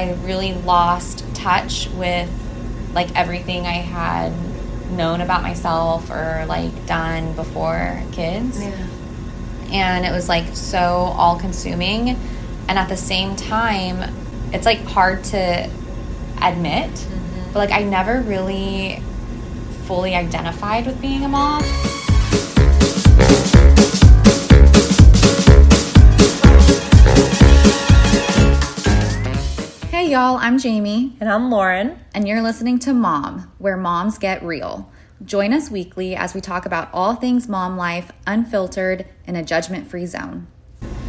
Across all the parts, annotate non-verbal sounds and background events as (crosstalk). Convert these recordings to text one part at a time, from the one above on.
I really lost touch with like everything I had known about myself or like done before kids. Yeah. And it was like so all consuming. And at the same time, it's like hard to admit, Mm-hmm. but like I never really fully identified with being a mom. Y'all, I'm Jayme. And I'm Lauren. and you're listening to Mom, where moms get real. Join us weekly as we talk about all things mom life, unfiltered, in a judgment free zone.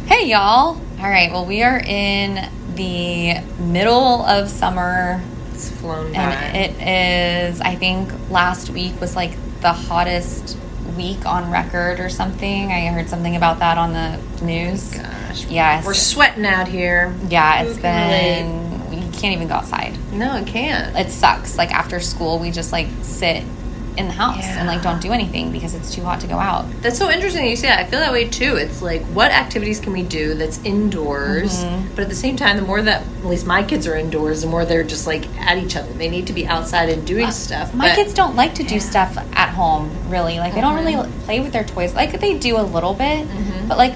Hey, y'all. All right, well, we are in the middle of summer, It's flown by. and it is, I think last week was like the hottest week on record or something. I heard something about that on the news. Oh gosh. Yes. We're sweating out here. Yeah, Who it's can been, you can't even go outside. No, it can't. it sucks. Like after school, we just like sit in the house and like don't do anything because it's too hot to go out. That's so interesting you say that. I feel that way too. It's like, what activities can we do that's indoors? Mm-hmm. But at the same time, the more that, at least my kids are indoors, the more they're just like at each other. They need to be outside and doing stuff. Uh, My but- kids don't like to do stuff at home, really. Like they don't really play with their toys. Like they do a little bit, but like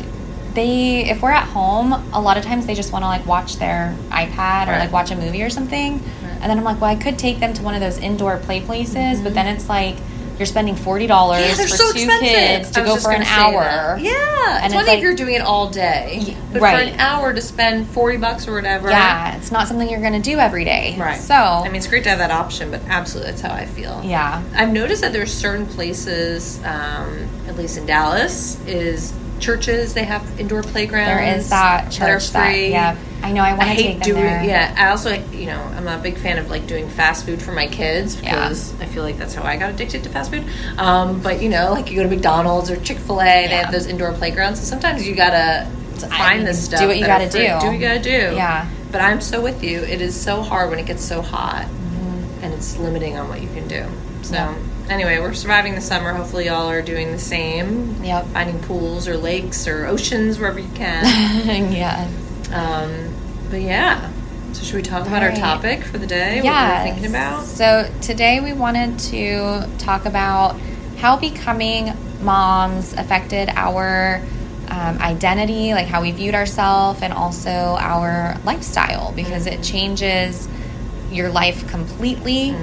they, if we're at home, a lot of times they just want to like watch their iPad or Right. like watch a movie or something. And then I'm like, well, I could take them to one of those indoor play places, but then it's like you're spending forty dollars Yeah, for so two expensive. kids to go for an hour. that. Yeah, And it's it's like- if you're doing it all day, but right. for an hour to spend forty bucks or whatever. Yeah, it's not something you're going to do every day. right. So, I mean, it's great to have that option, but absolutely, that's how I feel. yeah. I've noticed that there's certain places, um, at least in Dallas, is churches they have indoor playgrounds. There is that that are church that, free. yeah. I know. I want to hate take them doing there. yeah. I also you know I'm a big fan of like doing fast food for my kids Yeah. because I feel like that's how I got addicted to fast food. Um, but you know like you go to McDonald's or Chick Fil A, they have those indoor playgrounds. So sometimes you gotta find mean, this do stuff. what you gotta do. Do what you gotta do. Yeah. But I'm so with you. It is so hard when it gets so hot, Mm-hmm. and it's limiting on what you can do. So. Yeah. Anyway, we're surviving the summer. Hopefully, y'all are doing the same. Yep. Finding pools or lakes or oceans wherever you can. (laughs) yeah. Um, but yeah. So should we talk about our topic for the day? What Yeah. we're thinking about? So today we wanted to talk about how becoming moms affected our um, identity, like how we viewed ourselves, and also our lifestyle because it changes your life completely.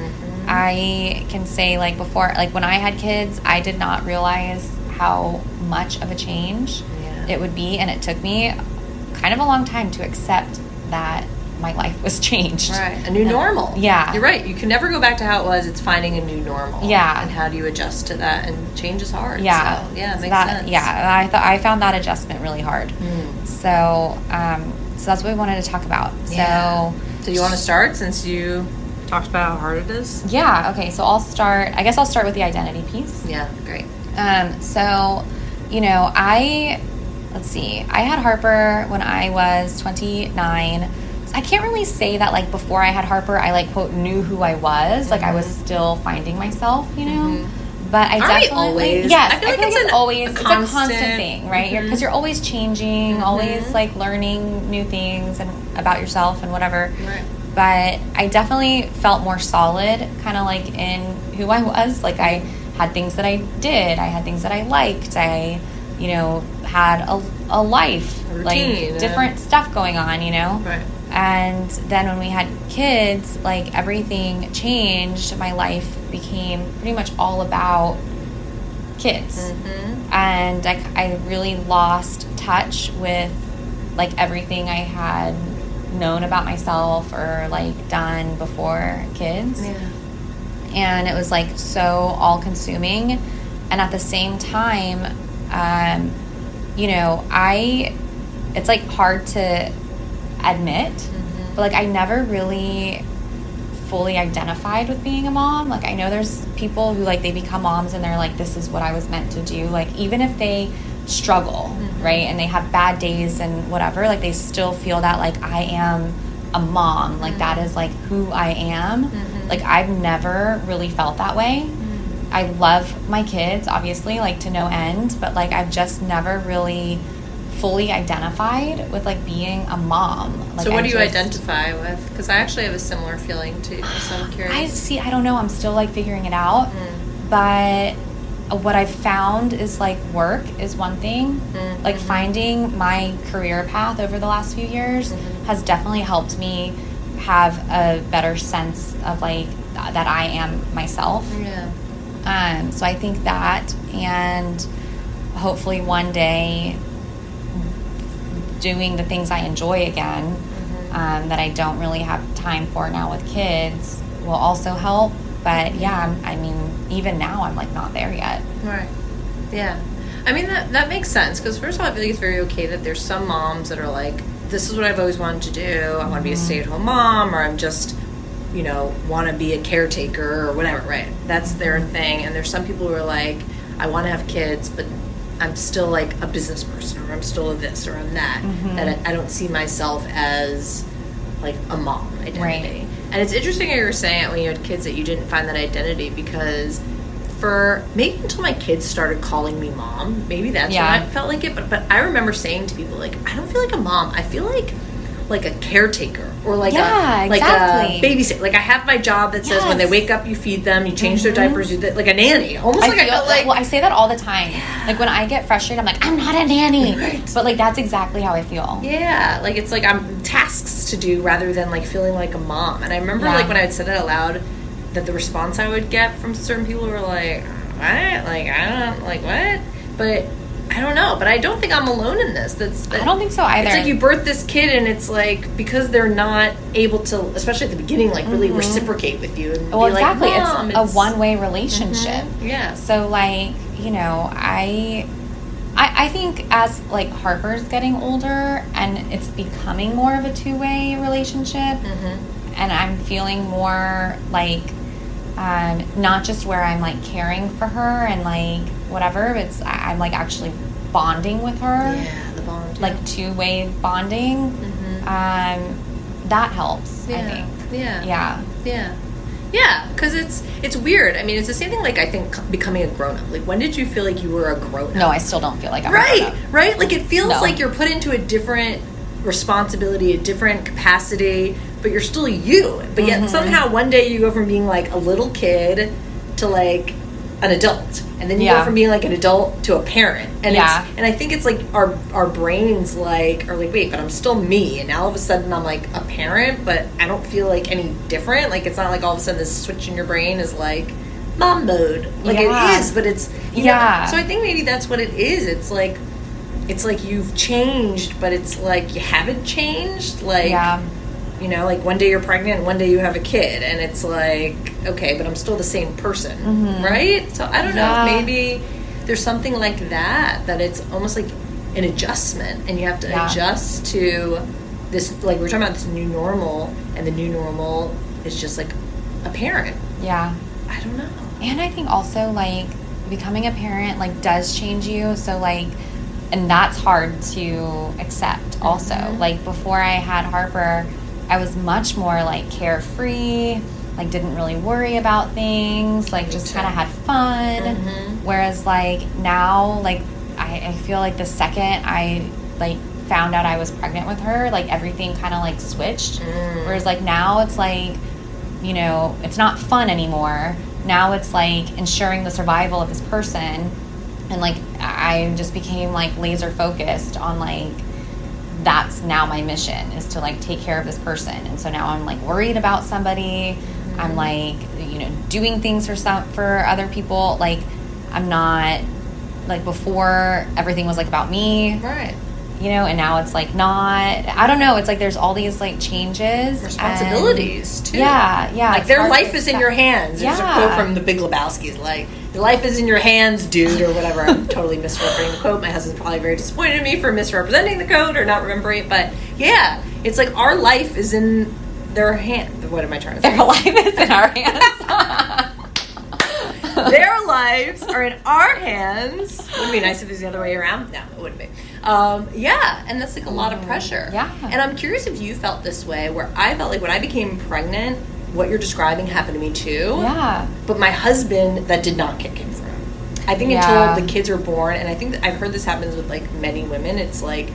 I can say, like before, like when I had kids, I did not realize how much of a change Yeah. it would be, and it took me kind of a long time to accept that my life was (laughs) changed. Right. A new normal. yeah. You're right. You can never go back to how it was. It's finding a new normal. Yeah. And how do you adjust to that? And change is hard. Yeah, So, yeah, it makes that- sense. Yeah, I thought I found that adjustment really hard. Mm. So, um, so that's what we wanted to talk about. Yeah. So, So you want to start since you talked about how hard it is? yeah, okay. So I'll start. I guess I'll start with the identity piece. Yeah. Great. Um, so, you know, I let's see. I had Harper when I was 29. I can't really say that like before I had Harper, I like quote knew who I was. Like I was still finding myself, you know. But I Mm-hmm. We definitely always? yes, I feel like it's an- always a it's a constant constant- Mm-hmm. thing, right? Because you're, 'cause you're always changing, always like learning new things and about yourself and whatever Right. But I definitely felt more solid, kind of like in who I was. Like I had things that I did, I had things that I liked, I, you know, had a, a life, A routine, like different stuff going on, you know. Right. And then when we had kids, like everything changed. My life became pretty much all about kids Mm-hmm. and I, I really lost touch with like everything I had known about myself or like done before kids. Yeah. and it was like so all consuming and at the same time um, you know i it's like hard to admit but like i never really fully identified with being a mom. Like i know there's people who like they become moms and they're like this is what i was meant to do. Like even if they struggle mm-hmm. right and they have bad days and whatever like they still feel that like i am a mom like that mm-hmm. is like who i am mm-hmm. like i've never really felt that way i love my kids obviously like to no end but like i've just never really fully identified with like being a mom. Like, so what I do you just- identify with? Because I actually have a similar feeling too. So I'm (sighs) curious. I see. I don't know. I'm still like figuring it out. Mm. But what I've found is like work is one thing. Mhm. Like finding my career path over the last few years Mhm. has definitely helped me have a better sense of like th- that I am myself. Yeah. Um, so I think that, and hopefully one day doing the things I enjoy again Mhm. um, that I don't really have time for now with kids will also help. But yeah, I mean, even now I'm like not there yet. Right. Yeah. I mean that that makes sense because first of all, I feel like it's very okay that there's some moms that are like, "This is what I've always wanted to do. I want to be a mm-hmm. stay-at-home mom, or I'm just, you know, want to be a caretaker or whatever." Right. That's their mm-hmm. thing. And there's some people who are like, "I want to have kids, but I'm still like a business person, or I'm still a this, or I'm that. Mm-hmm. That I, I don't see myself as like a mom identity." Right. And it's interesting you were saying it when you had kids that you didn't find that identity because for maybe until my kids started calling me mom, maybe that's Yeah. when I felt like it. But but I remember saying to people like, I don't feel like a mom. I feel like like a caretaker or like Yeah, a like exactly. a babysitter. Like I have my job that says when they wake up, you feed them, you change their mm-hmm. diapers, you like a nanny. Almost I like feel like well, I say that all the time. Like when I get frustrated, I'm like, I'm not a nanny. Right. But like that's exactly how I feel. Yeah, like it's like I'm tasks to do rather than like feeling like a mom. And I remember Yeah. like when I would say that aloud, that the response I would get from certain people were like, "What? Like I don't like what?" But I don't know. But I don't think I'm alone in this. That's that, I don't think so either. It's like you birth this kid, and it's like because they're not able to, especially at the beginning, like really reciprocate with you. And Mm-hmm. well, be like, exactly. "Mom, it's, a one-way relationship. Yeah. So like, you know, I, I I think as like Harper's getting older and it's becoming more of a two-way relationship Mm-hmm. and I'm feeling more like um, not just where I'm like caring for her and like whatever, it's I- I'm like actually bonding with her, Yeah, the bond. like two-way bonding. Mhm. Um, that helps, yeah. I think. Yeah. Yeah. Yeah. Yeah, because it's it's weird. I mean, it's the same thing. Like I think becoming a grown up. Like when did you feel like you were a grown up? No, I still don't feel like I'm a right, right. Like it feels No. like you're put into a different responsibility, a different capacity, but you're still you. But Mm-hmm. yet somehow one day you go from being like a little kid to like an adult, and then you Yeah. go from being like an adult to a parent. And Yeah. it's, and I think it's like our our brains like are like wait, but I'm still me, and now all of a sudden I'm like a parent, but I don't feel like any different. Like it's not like all of a sudden this switch in your brain is like mom mode. Like Yeah. it is, but it's you Yeah. Know, so I think maybe that's what it is. It's like it's like you've changed, but it's like you haven't changed. Like Yeah. you know, like one day you're pregnant, one day you have a kid, and it's like okay, but I'm still the same person, right? So I don't know. Mm-hmm. Maybe there's something like that that it's almost like an adjustment, and you have to Yeah. adjust to this. Like we're talking about this new normal, and the new normal is just like a parent. Yeah. I don't know. And I think also like becoming a parent like does change you. So like and that's hard to accept also. Like before I had Harper, I was much more like carefree, like didn't really worry about things, like just kind of had fun. Mhm. Whereas like now like I, I feel like the second I like found out I was pregnant with her, like everything kind of like switched. Mm. Whereas like now it's like you know, it's not fun anymore. Now it's like ensuring the survival of this person. And like I just became like laser focused on like that's now my mission is to like take care of this person. And so now I'm like worried about somebody. I'm like, you know, doing things for some for other people. Like I'm not like before everything was like about me Right. you know and now it's like not i don't know it's like there's all these like changes Responsibilities and- too. yeah yeah Like their life is in accept. your hands. There's a Yeah. quote from the Big Lebowski's like, "Your life is in your hands, dude," or whatever. I'm totally misrepresenting the quote. My husband's probably very disappointed in me for misrepresenting the quote or not remembering it. But yeah, it's like our life is in their hand. What am I trying to say? their life is in our hands (laughs) their lives are in our hands. Wouldn't it be nice if it was the other way around? No, it wouldn't be. Um, yeah, and that's like a lot of pressure. Yeah. And I'm curious if you felt this way, where I felt like when I became pregnant, what you're describing happened to me too. yeah But my husband, that did not kick in for him. I think Yeah. until the kids are born, and I think I've heard this happens with like many women. It's like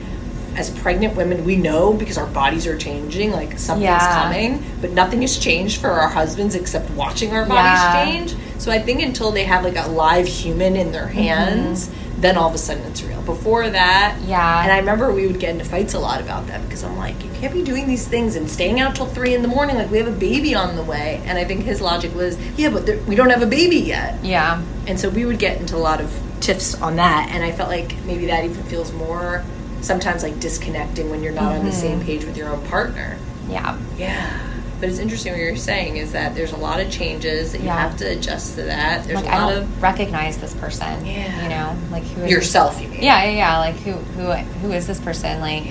as pregnant women, we know because our bodies are changing, like something's Yeah. coming, but nothing has changed for our husbands except watching our bodies Yeah. change. So I think until they have like a live human in their mm-hmm. hands, then all of a sudden it's real. Before that, Mm-hmm. Yeah. And I remember we would get into fights a lot about that because I'm like, you can't be doing these things and staying out till three in the morning. Like we have a baby on the way, and I think his logic was, yeah, but we don't have a baby yet. Yeah. And so we would get into a lot of tiffs on that, and I felt like maybe that even feels more sometimes like disconnecting when you're not on the Mm-hmm. same page with your own partner. Yeah. Yeah. But it's interesting what you're saying is that there's a lot of changes that you Yeah. have to adjust to that. There's Like a I lot don't of recognize this person. Yeah. You know, like who is yourself, you mean? Yeah, yeah, yeah. Like who who who is this person? Like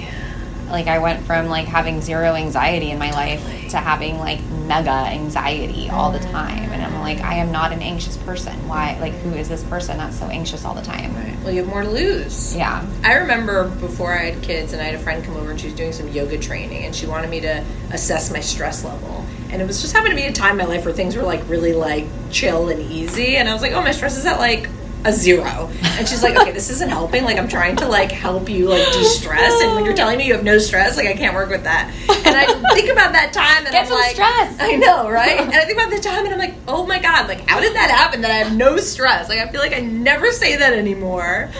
like I went from like having zero anxiety in my life to having like mega anxiety all the time. And I'm like, I am not an anxious person. Why like who is this person that's so anxious all the time? Right. Well, you have more to lose. Yeah. I remember before I had kids, and I had a friend come over, and she was doing some yoga training, and she wanted me to assess my stress level. And it was just happened to be a time in my life where things were like really like chill and easy, and I was like, oh, my stress is at like a zero. And she's like, okay, this isn't helping. Like, I'm trying to like help you like de-stress, and when you're telling me you have no stress, like I can't work with that. And I think about that time, and Get I'm like, stress. I know, right? And I think about the time, and I'm like, oh my god, like how did that happen? That I have no stress? Like I feel like I never say that anymore.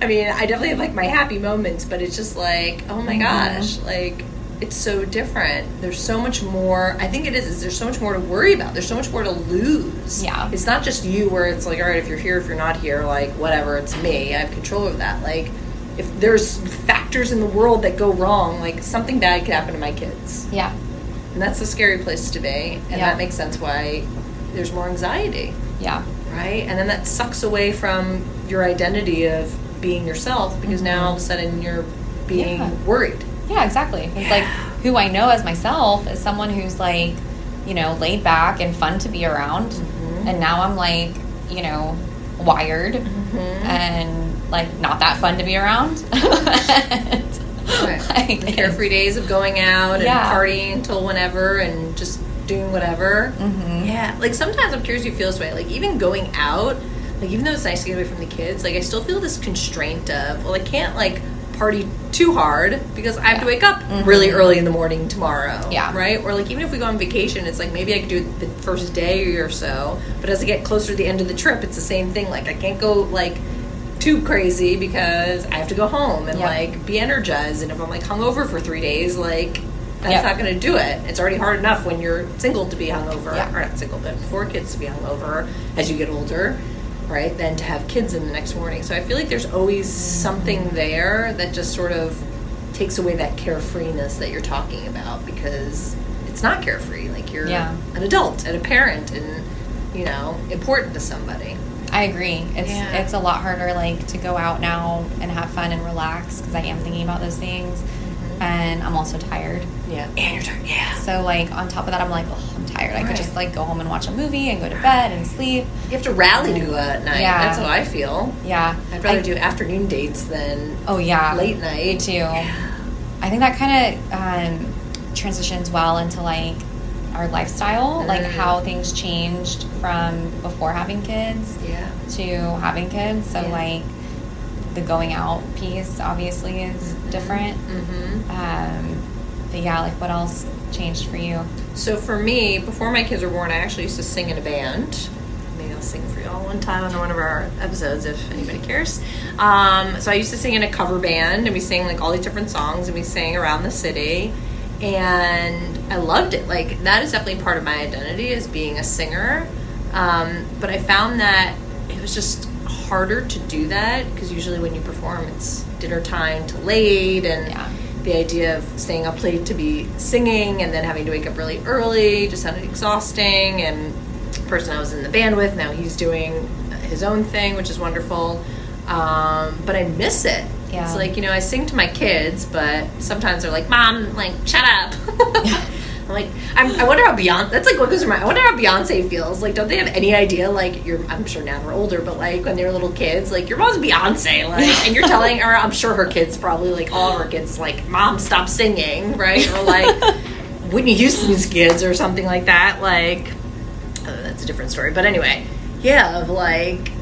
I mean, I definitely have like my happy moments, but it's just like, oh my mm-hmm. gosh, like it's so different. There's so much more. I think it is. is There's so much more to worry about. There's so much more to lose. Yeah. It's not just you where it's like, all right, if you're here, if you're not here, like whatever, it's me. I have control over that. Like if there's factors in the world that go wrong, like something bad could happen to my kids. Yeah. And that's a scary place to be. And Yeah. that makes sense why there's more anxiety, Yeah. right? And then that sucks away from your identity of being yourself because now all of a sudden you're being Mm-hmm. Yeah. worried. Yeah, exactly. It's like who I know as myself is someone who's like, you know, laid back and fun to be around. Mm-hmm. And now I'm like, you know, wired Mm-hmm. and like not that fun to be around. (laughs) And, (laughs) like, the carefree days of going out and partying until whenever and just doing whatever. Mm-hmm. Yeah. Like sometimes I'm curious you feel this way. Like even going out, like even though it's nice to get away from the kids, like I still feel this constraint of, well, I can't like party too hard because I have to wake up really early in the morning tomorrow. Mm-hmm. Yeah. Right? Or like even if we go on vacation, it's like maybe I could do it the first day or so, but as I get closer to the end of the trip, it's the same thing. Like I can't go like too crazy because I have to go home and Yep. like be energized. And if I'm like hungover for three days, like that's Yep. not going to do it. It's already hard enough when you're single to be hungover, Yeah. or not single, but four kids to be hungover as you get older, right? than to have kids in the next morning. So I feel like there's always something there that just sort of takes away that carefreeness that you're talking about because it's not carefree. Like you're Yeah. an adult and a parent and you know important to somebody. I agree. It's Yeah. it's a lot harder like to go out now and have fun and relax because I am thinking about those things. And I'm also tired. Yeah, and you're tired. Yeah. So like on top of that, I'm like, oh, I'm tired. I could just like go home and watch a movie and go to bed and sleep. You have to rally to go at night. Yeah. That's how I feel. Yeah, I'd rather I- do afternoon dates than Oh yeah, late night. Me too. I think that kind of um, transitions well into like our lifestyle, like Mm. how things changed from before having kids Yeah. to having kids. So Yeah. like the going out piece obviously is different. Mm-hmm. Um, but yeah, like what else changed for you? So for me, before my kids were born, I actually used to sing in a band. Maybe I'll sing for y'all one time on one of our episodes if anybody cares. Um, so I used to sing in a cover band, and we sang like all these different songs, and we sang around the city. And I loved it. Like that is definitely part of my identity as being a singer. Um, but I found that it was just harder to do that because usually when you perform, it's dinner time to late, and Yeah. the idea of staying up late to be singing and then having to wake up really early just sounded exhausting. And the person I was in the band with now he's doing his own thing, which is wonderful. Um, but I miss it. Yeah. It's like you know I sing to my kids, but sometimes they're like, "Mom, like shut up." (laughs) (laughs) I'm like, I'm, I wonder how Beyonce. That's like what goes through my. I wonder how Beyonce feels. Like, don't they have any idea? Like, you're. I'm sure now they're older, but like when they were little kids, like your mom's Beyonce, like, and you're telling her. I'm sure her kids probably like all of her kids like, "Mom, stop singing," right? Or like (laughs) Whitney Houston's kids or something like that. Like, uh, that's a different story. But anyway, yeah, of like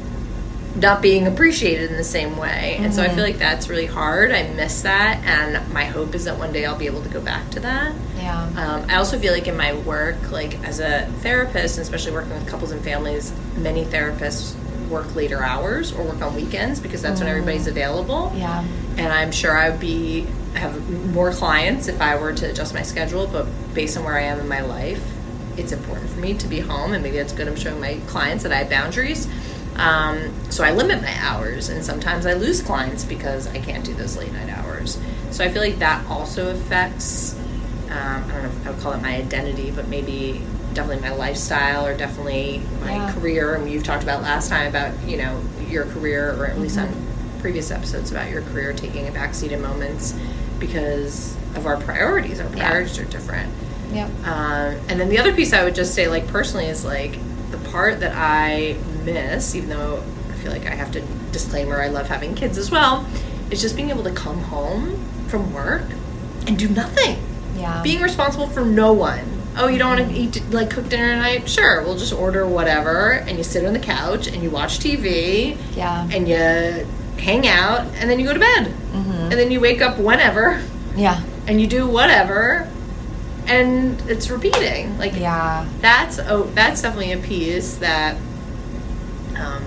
not being appreciated in the same way. And so I Mhm. feel like that's really hard. I miss that. And my hope is that one day I'll be able to go back to that. Yeah. Um, I also feel like in my work, like as a therapist, and especially working with couples and families, many therapists work later hours or work on weekends because that's when everybody's available. Yeah. And I'm sure I would be have more clients if I were to adjust my schedule. But based on where I am in my life, it's important for me to be home, and maybe that's good. I'm showing my clients that I have boundaries. Um, so I limit my hours, and sometimes I lose clients because I can't do those late night hours. So I feel like that also affects. Um, I don't know if I would call it my identity, but maybe definitely my lifestyle or definitely my Yeah. career. And you've talked about last time about you know your career, or at least on previous episodes about your career taking a backseat in moments because of our priorities. Our Yeah. priorities are different. Yep. Um, and then the other piece I would just say, like personally, is like the part that I miss, even though I feel like I have to disclaimer I love having kids as well, is just being able to come home from work and do nothing. Yeah. Being responsible for no one. Oh, you don't want to eat like cook dinner tonight? Sure, we'll just order whatever, and you sit on the couch and you watch TV yeah. and you hang out, and then you go to bed, Mm-hmm. and then you wake up whenever Yeah. and you do whatever and it's repeating like Yeah. that's oh that's definitely a piece that um,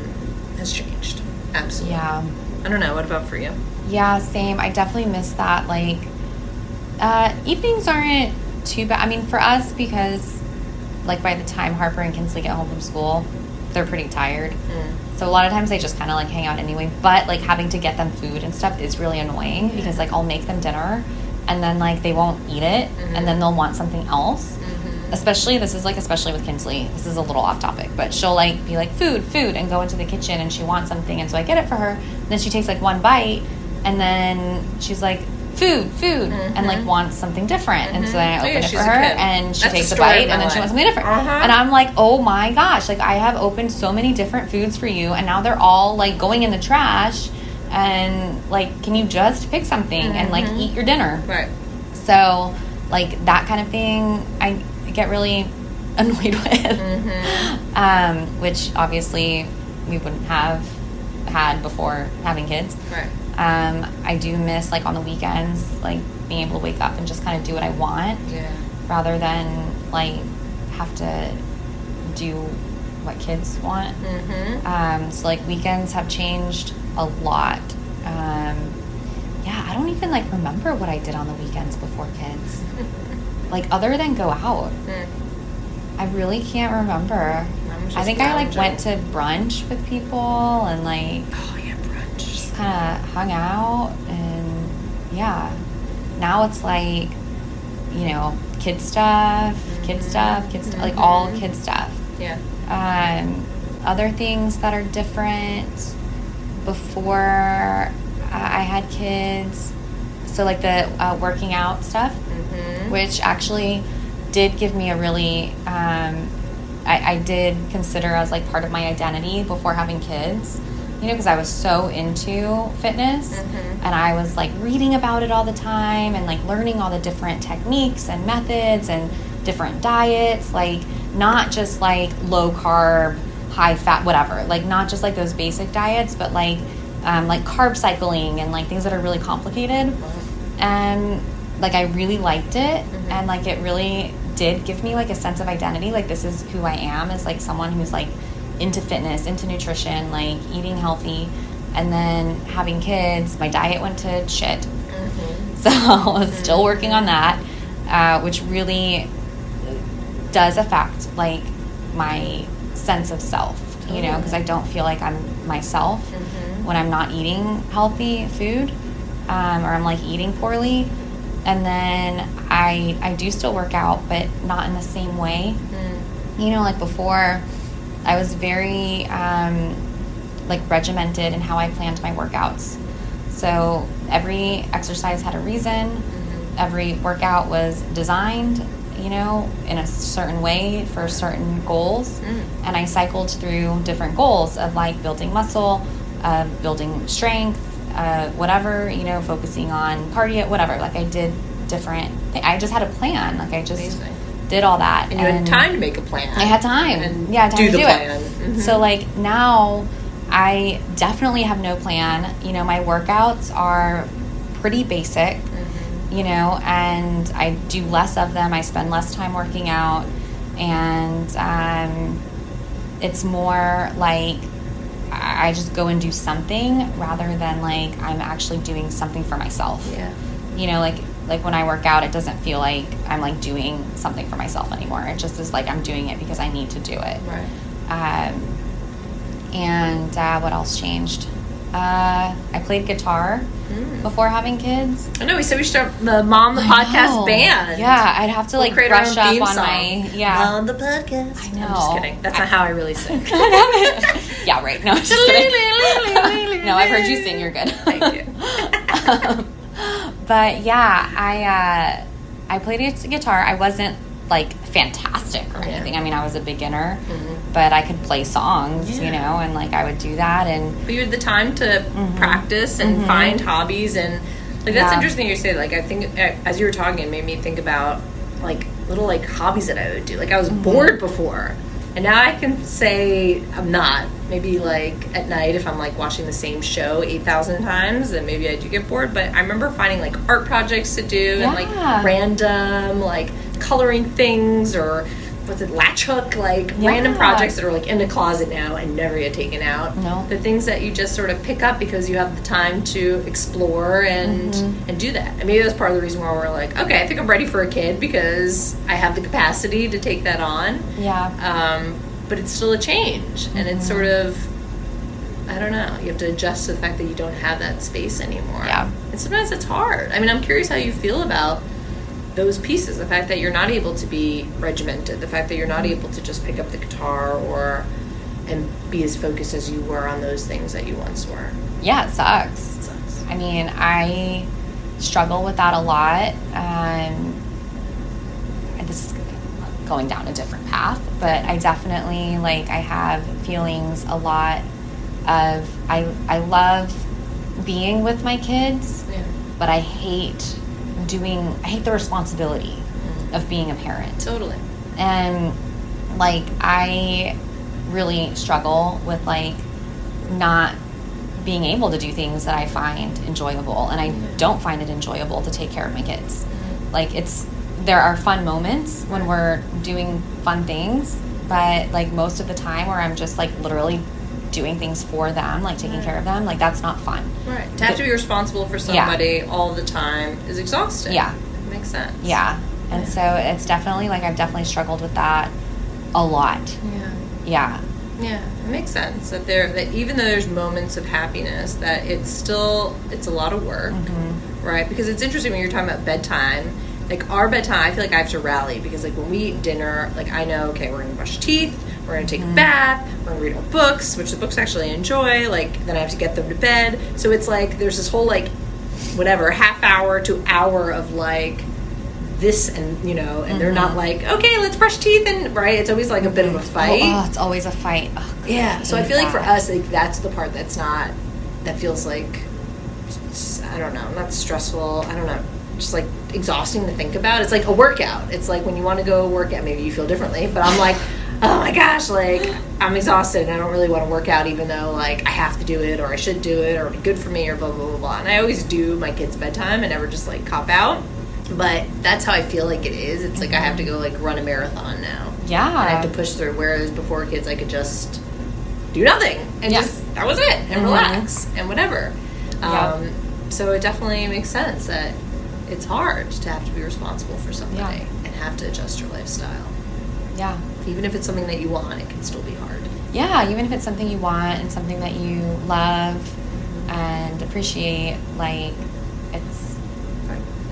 has changed absolutely Yeah. i don't know what about for you Yeah, same. I definitely miss that. Like, uh, evenings aren't too bad. I mean, for us, because, like, by the time Harper and Kinsley get home from school, they're pretty tired. So a lot of times they just kind of like hang out anyway. But like having to get them food and stuff is really annoying because like I'll make them dinner and then like they won't eat it and then they'll want something else. Especially this is like especially with Kinsley. This is a little off topic, but she'll like be like food, food, and go into the kitchen and she wants something, and so I get it for her. And then she takes like one bite, and then she's like food, food, and like wants something different. And so then I Oh, yeah, open it for her, and she That's takes a bite, and then she wants something different. Uh-huh. And I'm like, oh my gosh, like I have opened so many different foods for you, and now they're all like going in the trash. And like, can you just pick something and like eat your dinner? right So, like that kind of thing, I get really (laughs) annoyed with. Um, which obviously we wouldn't have had before having kids. right Um, I do miss like on the weekends, like being able to wake up and just kind of do what I want yeah rather than like have to do what kids want. mm-hmm. Um, so like weekends have changed a lot. Um, yeah, I don't even like remember what I did on the weekends before kids. (laughs) like other than go out, I really can't remember. I think I like went to brunch with people and like oh yeah brunch. just kind of hung out and yeah. Now it's like you know kid stuff, kid stuff, kid stuff, like all kid stuff. Yeah. Um, other things that are different. Before I had kids. So, like the uh, working out stuff, mm-hmm. which actually did give me a really, um, I, I did consider as like part of my identity before having kids. You know, because I was so into fitness Mhm. and I was like reading about it all the time and like learning all the different techniques and methods and different diets, like not just like low carb, high fat, whatever, like not just like those basic diets, but like um, like carb cycling and like things that are really complicated. And like I really liked it, and like it really did give me like a sense of identity. Like this is who I am as like someone who's like into fitness, into nutrition, like eating healthy, and then having kids. My diet went to shit, so (laughs) I was still working on that, uh, which really does affect like my sense of self. You know, because I don't feel like I'm myself when I'm not eating healthy food, um, or I'm like eating poorly. And then I I do still work out, but not in the same way. You know, like before, I was very um, like regimented in how I planned my workouts. So every exercise had a reason. Every workout was designed, you know, in a certain way for certain goals. And I cycled through different goals of like building muscle, uh, building strength, uh, whatever, you know, focusing on cardio, whatever. Like I did different. Th- I just had a plan. Like I just Amazing. did all that. and you had time to make a plan I had time. and yeah, time do to the do plan it. Mhm. So like now, I definitely have no plan. You know, my workouts are pretty basic, you know, and I do less of them. I spend less time working out, and um, it's more like I just go and do something rather than like I'm actually doing something for myself. Yeah. You know, like like when I work out, it doesn't feel like I'm like doing something for myself anymore. It just is like I'm doing it because I need to do it. Right. Um, and uh, what else changed? Uh, I played guitar Mm. before having kids. I know we said we should start the Mom the I Podcast know. band. Yeah, I'd have to We'll like create our brush up on song. my yeah. Mom the Podcast. I I'm just kidding. That's not how I really sing. (laughs) yeah, right. No, I'm just kidding. (laughs) no, I've heard you sing. You're good. Thank you. (laughs) Um, but yeah, I uh, I played gu- guitar. I wasn't like fantastic or Yeah. anything. I mean, I was a beginner, Mhm. but I could play songs, you know, and like I would do that. And But you had the time to practice and Mhm. find hobbies and like that's Yeah. interesting you say like I think uh, as you were talking it made me think about like little like hobbies that I would do. Like I was Mm-hmm. bored before. And now I can say I'm not. Maybe like at night if I'm like watching the same show 8,000 times then maybe I do get bored, but I remember finding like art projects to do and like random like coloring things or what's it latch hook like Yeah. random projects that are like in the closet now and never get taken out No. the things that you just sort of pick up because you have the time to explore and Mm-hmm. and do that. And maybe that's part of the reason why we're like, okay, I think I'm ready for a kid because I have the capacity to take that on. yeah, Um, but it's still a change, and it's sort Mm-hmm. of I don't know. You have to adjust to the fact that you don't have that space anymore. Yeah. and sometimes it's hard. I mean, I'm curious how you feel about those pieces. The fact that you're not able to be regimented, the fact that you're not able to just pick up the guitar or and be as focused as you were on those things that you once were. yeah, it sucks. sucks. I mean, I struggle with that a lot. Um, and this is going down a different path, but I definitely like I have feelings a lot of I I love being with my kids, Yeah. but I hate doing I hate the responsibility of being a parent. Totally. and like i really struggle with like not being able to do things that i find enjoyable and i don't find it enjoyable to take care of my kids like it's there are fun moments when we're doing fun things but like most of the time where i'm just like literally doing things for them like taking care of them like that's not fun Right. To have to be responsible for somebody all the time is exhausting. Yeah. Makes sense. yeah and so it's definitely like i've definitely struggled with that a lot Yeah. yeah Yeah, it makes sense that there that even though there's moments of happiness, that it's still it's a lot of work, mm-hmm. right? Because it's interesting when you're talking about bedtime. Like our bedtime, I feel like I have to rally because like when we eat dinner, like I know, okay, we're gonna brush teeth, we're gonna take a bath, we're gonna read our books, which the books actually enjoy. Like then I have to get them to bed. So it's like there's this whole like whatever half hour to hour of like this and you know and they're not mm-hmm. like okay let's brush teeth and right it's always like a bit of a oh, fight Oh, oh, it's always a fight. Oh, God, yeah, so I feel like for us, like that's the part that's not that feels like i don't know, not stressful. I don't know, just like exhausting to think about. It's like a workout. It's like when you want to go work out. Maybe you feel differently, but I'm like, oh my gosh, like I'm exhausted and I don't really want to work out, even though like I have to do it or I should do it or it'd be good for me or blah blah blah blah. And I always do my kids' bedtime and never just like cop out. But that's how I feel like it is. It's like I have to go like run a marathon now. Yeah. And I have to push through. Whereas before kids, I could just do nothing and Yeah. just that was it and Mhm. relax and whatever. Yeah. Um, so it definitely makes sense that it's hard to have to be responsible for somebody Yeah. and have to adjust your lifestyle. Yeah. Even if it's something that you want, it can still be hard. Yeah, even if it's something you want and something that you love and appreciate, like it's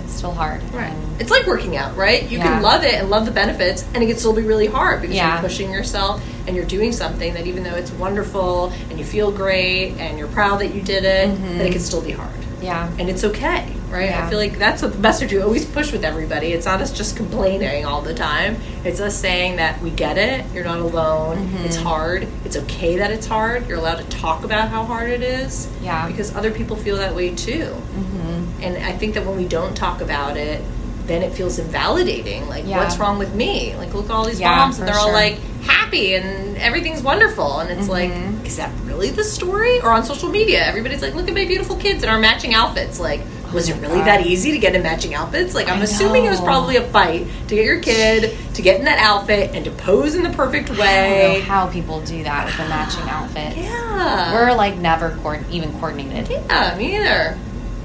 it's still hard. And It's like working out, right? You Yeah. can love it and love the benefits, and it can still be really hard because Yeah. you're pushing yourself and you're doing something that even though it's wonderful and you feel great and you're proud that you did it, Mhm. that it can still be hard. yeah. and it's okay, right? Yeah. I feel like that's what the message we always push with everybody. It's not us just complaining all the time. It's us saying that we get it. You're not alone. Mm-hmm. It's hard. It's okay that it's hard. You're allowed to talk about how hard it is. Yeah. Because other people feel that way too. Mm-hmm. And I think that when we don't talk about it, then it feels invalidating. Like, Yeah. what's wrong with me? Like, look at all these Yeah, moms, and they're all like happy and everything's wonderful. And it's Mm-hmm. like, is that really the story? Or on social media, everybody's like, look at my beautiful kids in our matching outfits. Like, was it really uh, that easy to get in matching outfits? Like, I'm I assuming it was probably a fight to get your kid to get in that outfit and to pose in the perfect I don't know way. how people do that with the matching outfits. Yeah. We're like never co- even coordinated. Yeah, me either.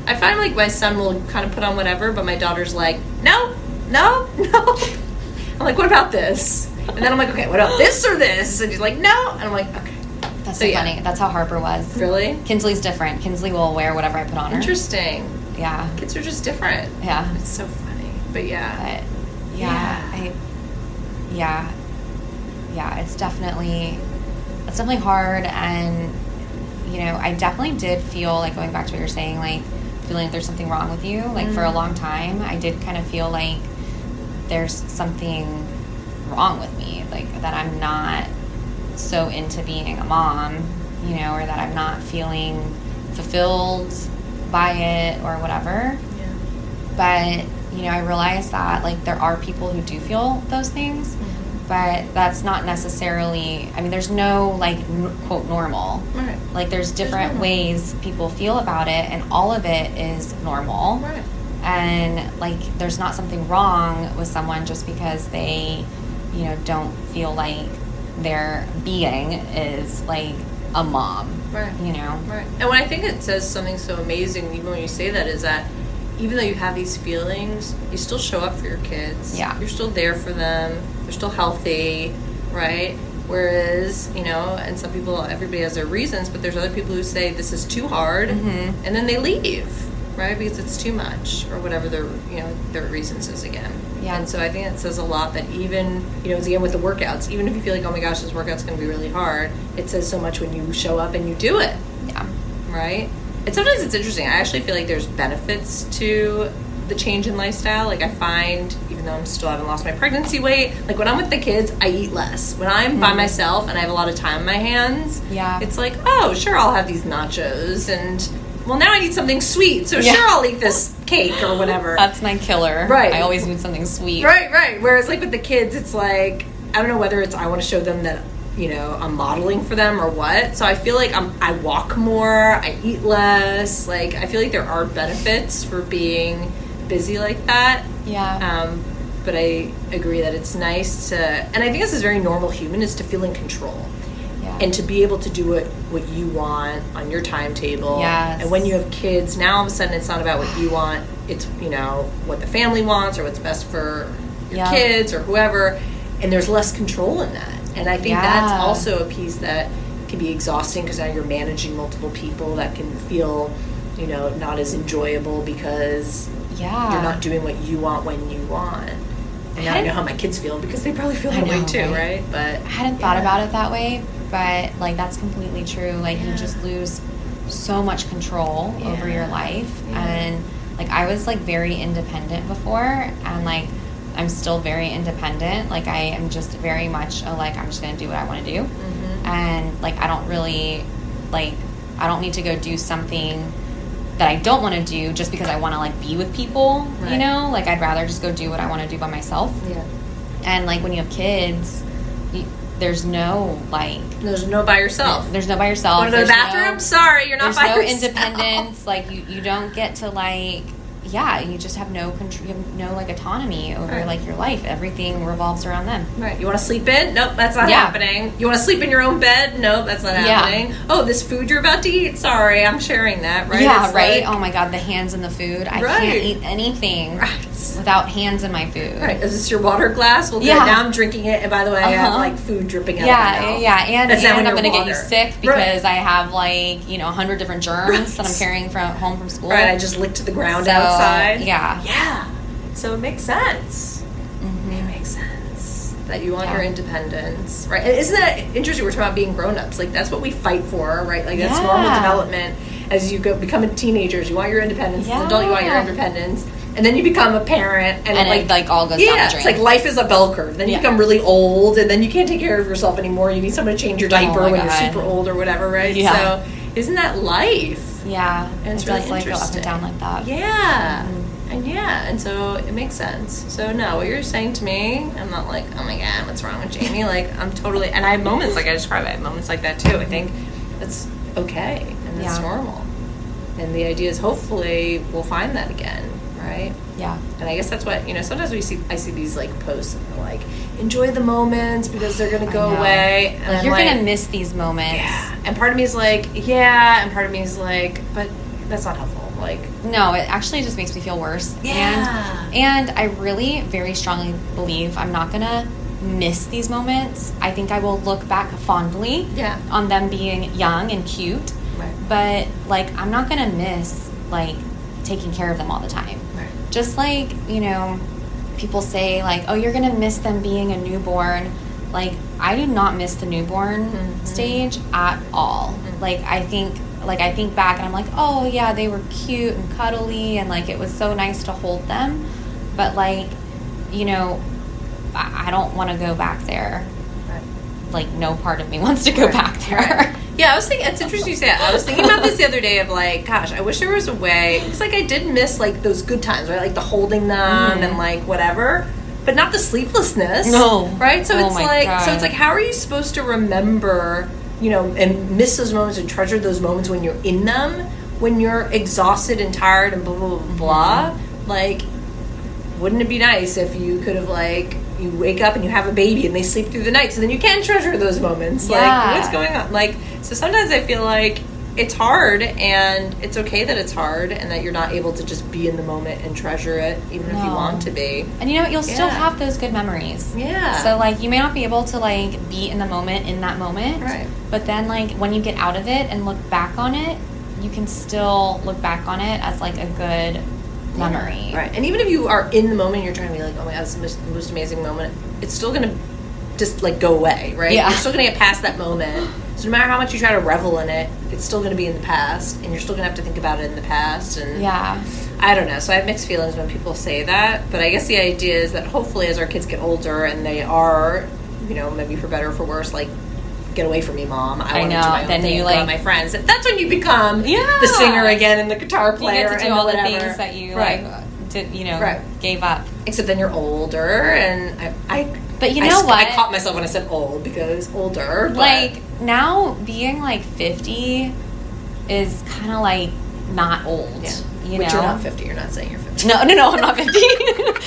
I find like my son will kind of put on whatever, but my daughter's like, no, no, (laughs) no. I'm like, what about this? And then I'm like, okay, what about this or this? And she's like, no. And I'm like, okay. That's So, so yeah. funny. That's how Harper was. Really? Kinsley's different. Kinsley will wear whatever I put on her. Interesting. Yeah. Kids are just different. Yeah. It's so funny. But yeah. But yeah, Yeah. I yeah. Yeah, it's definitely it's definitely hard and you know, I definitely did feel like going back to what you're saying, like feeling like there's something wrong with you. Like for a mm-hmm. long time I did kind of feel like there's something wrong with me. Like that I'm not so into being a mom, you know, or that I'm not feeling fulfilled by it or whatever Yeah. but you know i realize that like there are people who do feel those things mm-hmm. but that's not necessarily i mean there's no like n- quote normal Right. like there's different normal. ways people feel about it and all of it is normal Right. and like there's not something wrong with someone just because they you know don't feel like their being is like a mom Right. you know Right. And when I think it says something so amazing, even when you say that, is that even though you have these feelings, you still show up for your kids. Yeah. You're still there for them. They're still healthy, right? Whereas, you know, and some people, everybody has their reasons, but there's other people who say this is too hard, Mm-hmm. and then they leave, right? Because it's too much, or whatever their, you know, their reasons is again. Yeah. And so I think it says a lot that even, you know, again with the workouts, even if you feel like, oh my gosh, this workout's going to be really hard, it says so much when you show up and you do it yeah right? And sometimes it's interesting. I actually feel like there's benefits to the change in lifestyle. Like I find, even though I'm still haven't lost my pregnancy weight, like when I'm with the kids, I eat less. When I'm by myself and I have a lot of time on my hands, Mm-hmm. Yeah. it's like, oh, sure, I'll have these nachos, and well, now I need something sweet, so Yeah. sure, I'll eat this cake or whatever. That's my killer. Right. I always need something sweet. Right, right. Whereas like with the kids, it's like I don't know whether it's I want to show them that you know I'm modeling for them or what. So I feel like I'm I walk more, I eat less. Like I feel like there are benefits for being busy like that. Yeah. Um, but I agree that it's nice to, and I think this is very normal human is to feel in control. And to be able to do it what you want on your timetable. Yes. And when you have kids, now all of a sudden it's not about what you want. It's you know what the family wants or what's best for your Yeah. kids or whoever, and there's less control in that. And I think that's also a piece that can be exhausting because now you're managing multiple people. That can feel you know not as enjoyable because yeah. you're not doing what you want when you want. And I hadn't- know how my kids feel because they probably feel I that way too, right? right? But I hadn't thought about it that way, but like that's completely true. Like you just lose so much control over your life. Yeah. And like I was like very independent before and like I'm still very independent. Like I am just very much a, like I'm just going to do what I want to do. Mm-hmm. And like I don't really like I don't need to go do something that I don't want to do just because I want to like be with people, Right. you know? Like I'd rather just go do what I want to do by myself. yeah. And like when you have kids, there's no like There's no by yourself. there's no by yourself. Go to the There's bathroom? No, Sorry, you're not there's by no yourself. independence. Like you, you don't get to like yeah. You just have no control. You have no like autonomy over Right. like your life. Everything revolves around them. Right. You want to sleep in? Nope, that's not Yeah. happening. You want to sleep in your own bed? Nope, that's not happening. Yeah. Oh, this food you're about to eat? Sorry, I'm sharing that, right? Yeah, It's right. like- oh my god, the hands in the food. I Right. can't eat anything Right. without hands in my food. Right. Is this your water glass? Well. Yeah. Now I'm drinking it, and by the way, I have Uh-huh. like food dripping out Yeah, of my mouth. yeah, and, That's not and I'm gonna get you sick because I have like you know a hundred different germs that I'm carrying from home from school. Right. I just licked to the ground So, outside. Yeah. Yeah. So it makes sense. Mhm. It makes sense that you want Yeah. your independence, right? And isn't that interesting? We're talking about being grown-ups. Like that's what we fight for, right? Like that's normal development. As you go become a teenagers, you want your independence. As an adult, you want your independence, and then you become a parent, and, And it, it, like, all goes yeah, down the it's like life is a bell curve. Then you Yeah. become really old, and then you can't take care of yourself anymore. You need someone to change your diaper Oh when God. you're super old or whatever, right? Yeah. So isn't that life? Yeah, And it's it really does like go up and down like that. Yeah. Mm-hmm. And yeah, and so it makes sense. So no, what you're saying to me, I'm not like, oh my god, what's wrong with Jayme? Like I'm totally, and I have moments like I describe. I have moments like that too. I think that's okay and that's Yeah. normal. And the idea is hopefully we'll find that again, right? Yeah. And I guess that's what you know. Sometimes we see, I see these like posts and they're like, enjoy the moments because they're gonna go away. And Like, you're like, gonna miss these moments. yeah. And part of me is like, yeah, and part of me is like, but that's not helpful. Like, No, it actually just makes me feel worse. Yeah. And and I really very strongly believe I'm not gonna miss these moments. I think I will look back fondly Yeah. on them being young and cute. Right. But like I'm not gonna miss like taking care of them all the time. Just like, you know, people say like, "Oh, you're going to miss them being a newborn." Like I do not miss the newborn Mhm. stage at all. Like I think like I think back and I'm like, "Oh, yeah, they were cute and cuddly and like it was so nice to hold them." But like, you know, I, I don't want to go back there. Like no part of me (laughs) wants to go back there. Yeah, I was thinking. It's interesting you say that. I was thinking about this the other day of like, gosh, I wish there was a way It's like I did miss like those good times, right? Like the holding them Mhm. and like whatever, but not the sleeplessness. No. right? So Oh it's like, so it's like, how are you supposed to remember, you know, and miss those moments and treasure those moments when you're in them, when you're exhausted and tired and blah blah blah blah? Mm-hmm. Like, wouldn't it be nice if you could have like you wake up and you have a baby and they sleep through the night so then you can treasure those moments Yeah. like what's going on like so sometimes i feel like it's hard and it's okay that it's hard and that you're not able to just be in the moment and treasure it even if you want to be And you know what? You'll still have those good memories. yeah So like you may not be able to like be in the moment in that moment. Right. But then like when you get out of it and look back on it, you can still look back on it as like a good memory. right and even if you are in the moment you're trying to be like oh my god this is the most amazing moment it's still gonna just like go away right Yeah. you're still gonna get past that moment so no matter how much you try to revel in it it's still gonna be in the past and you're still gonna have to think about it in the past and Yeah. I don't know. So I have mixed feelings when people say that, but I guess the idea is that hopefully as our kids get older and they are, you know, maybe for better or for worse, like get away from me, mom. I, I want to know. do my own Then thing you, and go out like- my friends. That's when you become Yeah. the singer again and the guitar player You get to do and all the things that you right. like did you know Right. gave up. Except then you're older, and I. I But you know s- what? I caught myself when I said old because older. But Like now being like 50 is kind of like not old. yeah. You But know. you're not 50. You're not saying you're 50. No, no, no, I'm not 50.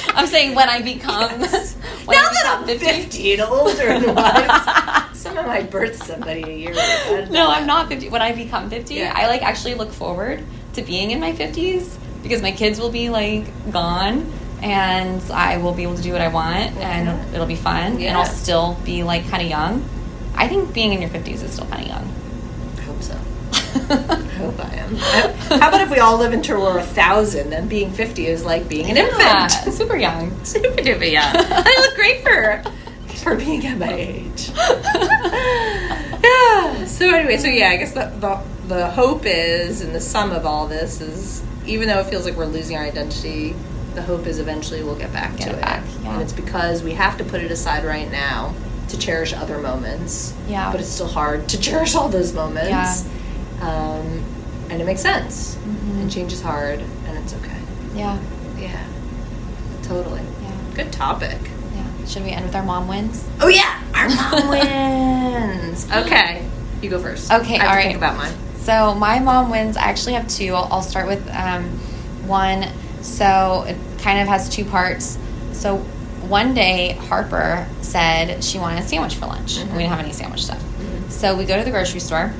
(laughs) I'm saying when I become Yes. (laughs) when now I that I'm become 50 and older in life, (laughs) someone might birth somebody a year. ago. No, I'm not 50. When I become 50, Yeah. I like actually look forward to being in my 50s because my kids will be like gone and I will be able to do what I want and it'll be fun and I'll still be like kind of young. I think being in your 50s is still kind of young. I hope so. (laughs) I hope I am. How about if we all live until we're a thousand? Then being 50 is like being an Yeah, infant. super young. (laughs) Super duper young. I look great for for being at my age. (laughs) yeah. So anyway, so yeah, I guess the, the the hope is, and the sum of all this is, even though it feels like we're losing our identity, the hope is eventually we'll get back Get to it back, yeah. And it's because we have to put it aside right now to cherish other moments. Yeah. But it's still hard to (laughs) cherish all those moments. Yeah. Um, and it makes sense. Mhm. And change is hard, and it's okay. Yeah, Yeah. Totally. yeah, Good topic. Should we end with our mom wins? Oh yeah, our mom (laughs) wins. Okay, you go first. Okay, all right. I have all to right. Think about mine. So my mom wins. I actually have two. I'll, I'll start with um, one. So it kind of has two parts. So one day Harper said she wanted a sandwich for lunch. and We didn't have any sandwich stuff. So we go to the grocery store.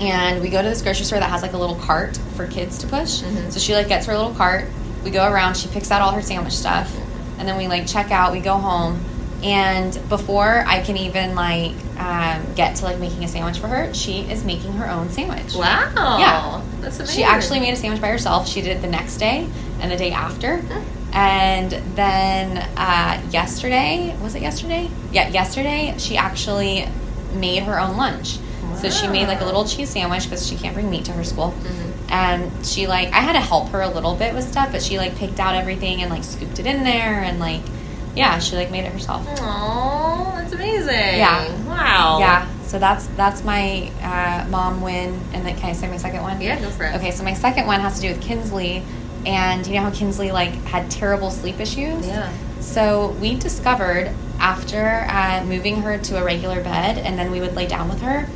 And we go to this grocery store that has like a little cart for kids to push. Mhm. So she like gets her little cart. We go around. She picks out all her sandwich stuff, and then we like check out. We go home, and before I can even like um, get to like making a sandwich for her, she is making her own sandwich. Wow. Yeah. that's amazing. She actually made a sandwich by herself. She did it the next day and the day after. And then uh, yesterday, was it yesterday? Yeah, yesterday, she actually made her own lunch. So she made like a little cheese sandwich because she can't bring meat to her school. Mm-hmm. And she like, I had to help her a little bit with stuff, but she like picked out everything and like scooped it in there and like, yeah, she like made it herself. Aww, that's amazing. Yeah. Wow. Yeah, so that's that's my uh, mom win. And then can I say my second one? Yeah, go for it. Okay, so my second one has to do with Kinsley. And you know how Kinsley like had terrible sleep issues? Yeah. So we discovered after uh, moving her to a regular bed, and then we would lay down with her.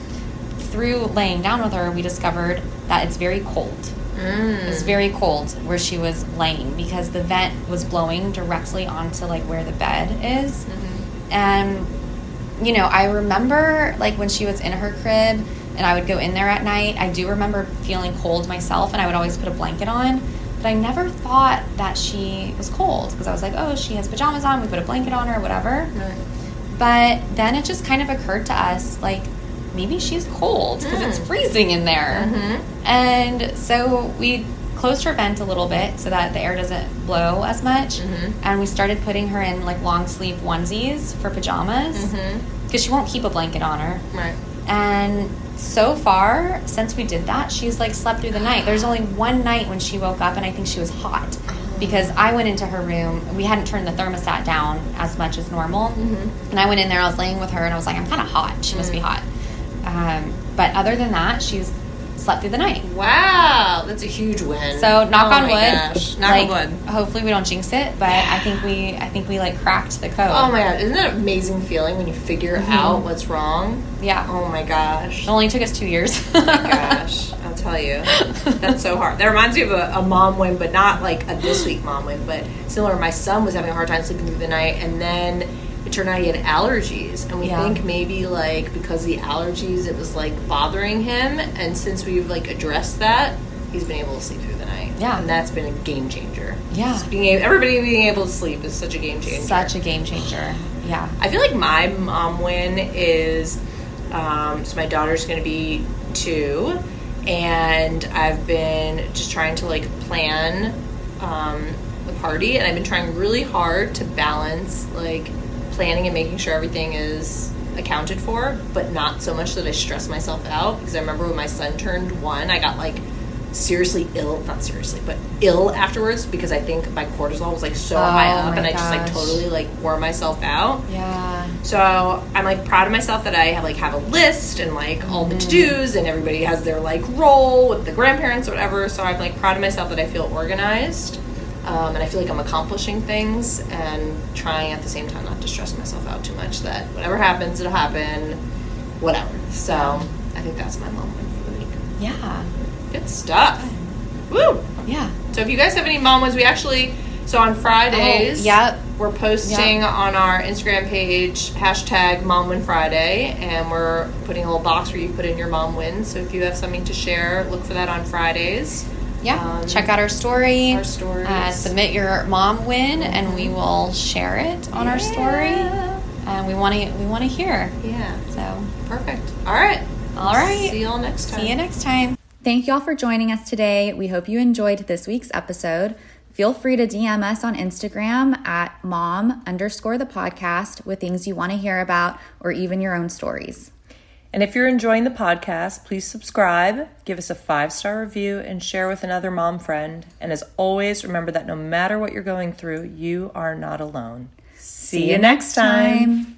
Through laying down with her, we discovered that it's very cold. Mm. It's very cold where she was laying because the vent was blowing directly onto like where the bed is. Mm-hmm. And you know, I remember like when she was in her crib and I would go in there at night, I do remember feeling cold myself and I would always put a blanket on. But I never thought that she was cold because I was like, oh, she has pajamas on, we put a blanket on her, whatever. Right. But then it just kind of occurred to us like maybe she's cold because it's mm. freezing in there. Mm-hmm. And so we closed her vent a little bit so that the air doesn't blow as much. Mm-hmm. And we started putting her in like long sleeve onesies for pajamas mm-hmm. because she won't keep a blanket on her. Right. And so far, since we did that, she's like slept through the night. There's only one night when she woke up and I think she was hot oh. because I went into her room. We hadn't turned the thermostat down as much as normal. Mm-hmm. And I went in there, I was laying with her, and I was like, I'm kind of hot. She must be mm. hot. Um, but other than that, she's slept through the night. Wow, that's a huge win. So knock Oh on my wood. Gosh. Knock like, on wood. Hopefully we don't jinx it, but I think we I think we like cracked the code. Oh my god, isn't that an amazing feeling when you figure mm-hmm. out what's wrong? yeah. Oh my gosh. It only took us two years. Oh my gosh, I'll tell you. That's so hard. That reminds me of a, a mom win, but not like a this week mom win, but similar. My son was having a hard time sleeping through the night, and then it turned out he had allergies. And we Yeah. think maybe like because the allergies, it was like bothering him. And since we've like addressed that, he's been able to sleep through the night. Yeah. And that's been a game changer. Yeah. Just being able, everybody being able to sleep is such a game changer. Such a game changer. Yeah. I feel like my mom win is um, so my daughter's going to be two, and I've been just trying to like plan um, the party, and I've been trying really hard to balance like planning and making sure everything is accounted for, but not so much that I stress myself out. Because I remember when my son turned one, I got like seriously ill not seriously but ill afterwards because i think my cortisol was like so high Oh up my and i just like totally like wore myself out Yeah. so I'm like proud of myself that I have like have a list and like all Mm-hmm. the to dos and everybody has their like role with the grandparents or whatever. So I'm like proud of myself that I feel organized. Um, and I feel like I'm accomplishing things and trying at the same time not to stress myself out too much. That whatever happens, it'll happen, whatever. So I think that's my moment for the week. Yeah. Good stuff. Woo! Yeah. So if you guys have any mom ones, we actually so on Fridays, Oh, yep. we're posting on our Instagram page hashtag Mom Win Friday, and we're putting a little box where you put in your mom wins. So if you have something to share, look for that on Fridays. Yeah. Um, Check out our story. our stories. Uh, submit your mom win, and we will share it on our story. And we want to we want to hear. Yeah, So perfect. All right, All right. See y'all next time. See you next time. Thank you all for joining us today. We hope you enjoyed this week's episode. Feel free to DM us on Instagram at mom underscore the podcast with things you want to hear about or even your own stories. And if you're enjoying the podcast, please subscribe, give us a five star review, and share with another mom friend. And as always, remember that no matter what you're going through, you are not alone. See, you next time.